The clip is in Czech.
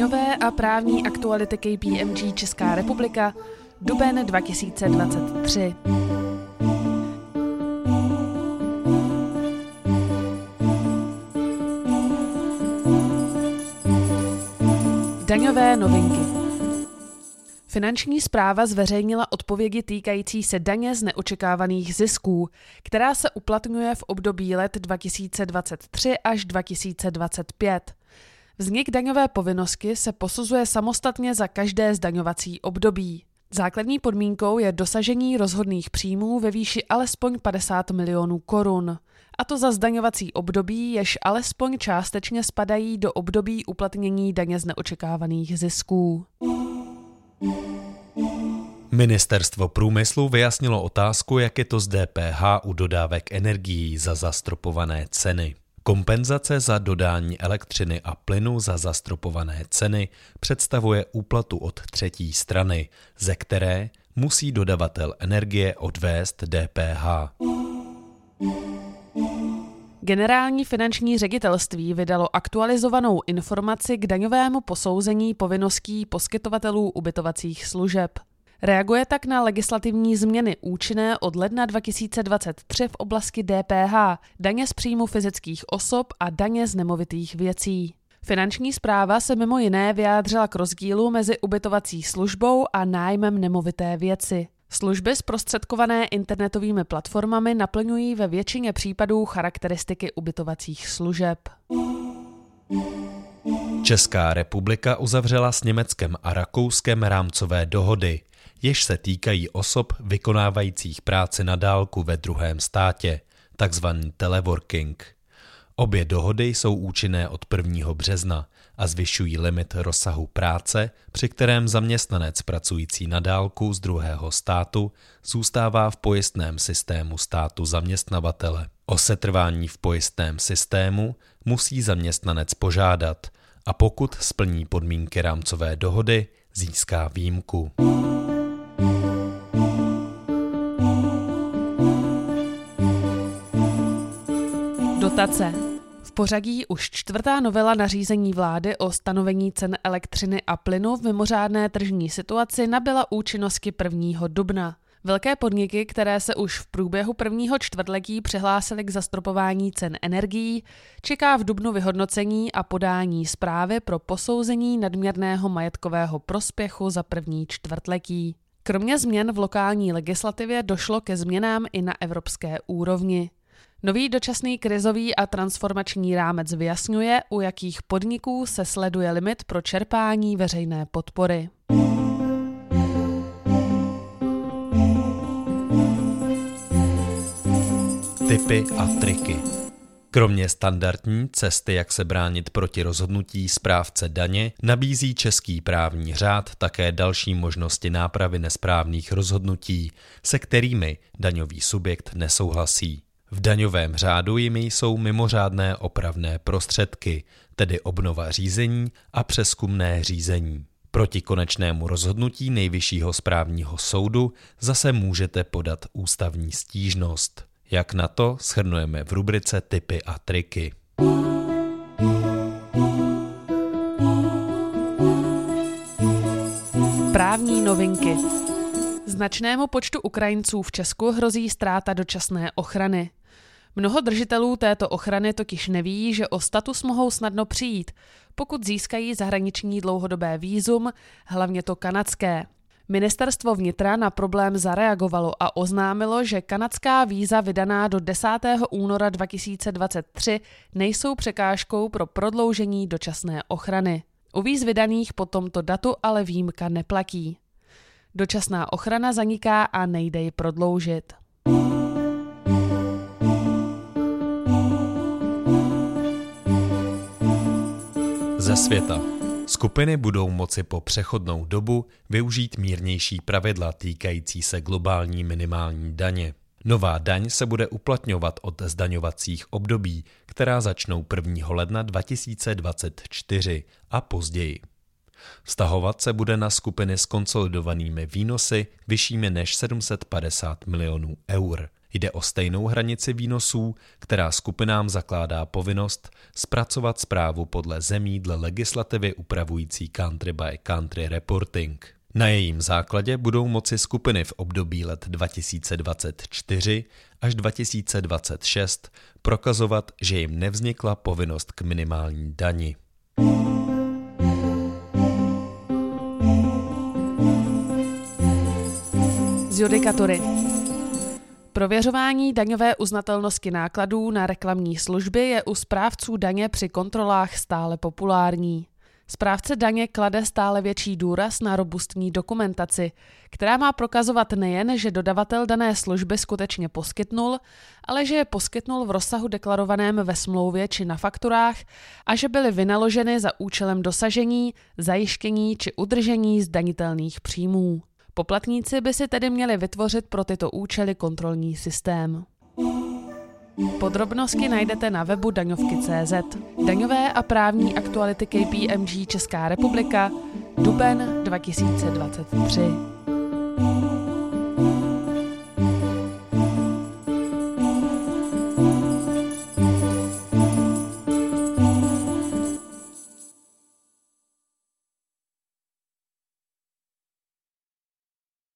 Daňové a právní aktuality KPMG Česká republika, duben 2023. Daňové novinky. Finanční zpráva zveřejnila odpovědi týkající se daně z neočekávaných zisků, která se uplatňuje v období let 2023 až 2025. Vznik daňové povinnosti se posuzuje samostatně za každé zdaňovací období. Základní podmínkou je dosažení rozhodných příjmů ve výši alespoň 50 milionů korun. A to za zdaňovací období, jež alespoň částečně spadají do období uplatnění daně z neočekávaných zisků. Ministerstvo průmyslu vyjasnilo otázku, jak je to z DPH u dodávek energií za zastropované ceny. Kompenzace za dodání elektřiny a plynu za zastropované ceny představuje úplatu od třetí strany, ze které musí dodavatel energie odvést DPH. Generální finanční ředitelství vydalo aktualizovanou informaci k daňovému posouzení povinností poskytovatelů ubytovacích služeb. Reaguje tak na legislativní změny účinné od ledna 2023 v oblasti DPH, daně z příjmu fyzických osob a daně z nemovitých věcí. Finanční zpráva se mimo jiné vyjádřila k rozdílu mezi ubytovací službou a nájmem nemovité věci. Služby zprostředkované internetovými platformami naplňují ve většině případů charakteristiky ubytovacích služeb. Česká republika uzavřela s Německem a Rakouskem rámcové dohody, jež se týkají osob vykonávajících práci na dálku ve druhém státě, takzvaný teleworking. Obě dohody jsou účinné od 1. března a zvyšují limit rozsahu práce, při kterém zaměstnanec pracující na dálku z druhého státu zůstává v pojistném systému státu zaměstnavatele. O setrvání v pojistném systému musí zaměstnanec požádat a pokud splní podmínky rámcové dohody, získá výjimku. Dotace. V pořadí už čtvrtá novela nařízení vlády o stanovení cen elektřiny a plynu v mimořádné tržní situaci nabyla účinnosti 1. dubna. Velké podniky, které se už v průběhu prvního čtvrtletí přihlásily k zastropování cen energií, čeká v dubnu vyhodnocení a podání zprávy pro posouzení nadměrného majetkového prospěchu za první čtvrtletí. Kromě změn v lokální legislativě došlo ke změnám i na evropské úrovni. Nový dočasný krizový a transformační rámec vyjasňuje, u jakých podniků se sleduje limit pro čerpání veřejné podpory. Typy a triky. Kromě standardní cesty, jak se bránit proti rozhodnutí správce daně, nabízí český právní řád také další možnosti nápravy nesprávných rozhodnutí, se kterými daňový subjekt nesouhlasí. V daňovém řádu jimi jsou mimořádné opravné prostředky, tedy obnova řízení a přeskumné řízení. Proti konečnému rozhodnutí Nejvyššího správního soudu zase můžete podat ústavní stížnost. Jak na to shrnujeme v rubrice Typy a triky. Právní novinky. Značnému počtu Ukrajinců v Česku hrozí ztráta dočasné ochrany. Mnoho držitelů této ochrany totiž neví, že o status mohou snadno přijít, pokud získají zahraniční dlouhodobé výzum, hlavně to kanadské. Ministerstvo vnitra na problém zareagovalo a oznámilo, že kanadská víza vydaná do 10. února 2023 nejsou překážkou pro prodloužení dočasné ochrany. U víz vydaných po tomto datu ale výjimka neplatí. Dočasná ochrana zaniká a nejde ji prodloužit. Ze světa. Skupiny budou moci po přechodnou dobu využít mírnější pravidla týkající se globální minimální daně. Nová daň se bude uplatňovat od zdaňovacích období, která začnou 1. ledna 2024 a později. Vztahovat se bude na skupiny s konsolidovanými výnosy vyššími než 750 milionů eur. Jde o stejnou hranici výnosů, která skupinám zakládá povinnost zpracovat zprávu podle zemí dle legislativy upravující country by country reporting. Na jejím základě budou moci skupiny v období let 2024 až 2026 prokazovat, že jim nevznikla povinnost k minimální dani. Judikatury. Prověřování daňové uznatelnosti nákladů na reklamní služby je u správců daně při kontrolách stále populární. Správce daně klade stále větší důraz na robustní dokumentaci, která má prokazovat nejen, že dodavatel dané služby skutečně poskytnul, ale že je poskytnul v rozsahu deklarovaném ve smlouvě či na fakturách a že byly vynaloženy za účelem dosažení, zajištění či udržení zdanitelných příjmů. Poplatníci by si tedy měli vytvořit pro tyto účely kontrolní systém. Podrobnosti najdete na webu daňovky.cz. Daňové a právní aktuality KPMG Česká republika, duben 2023.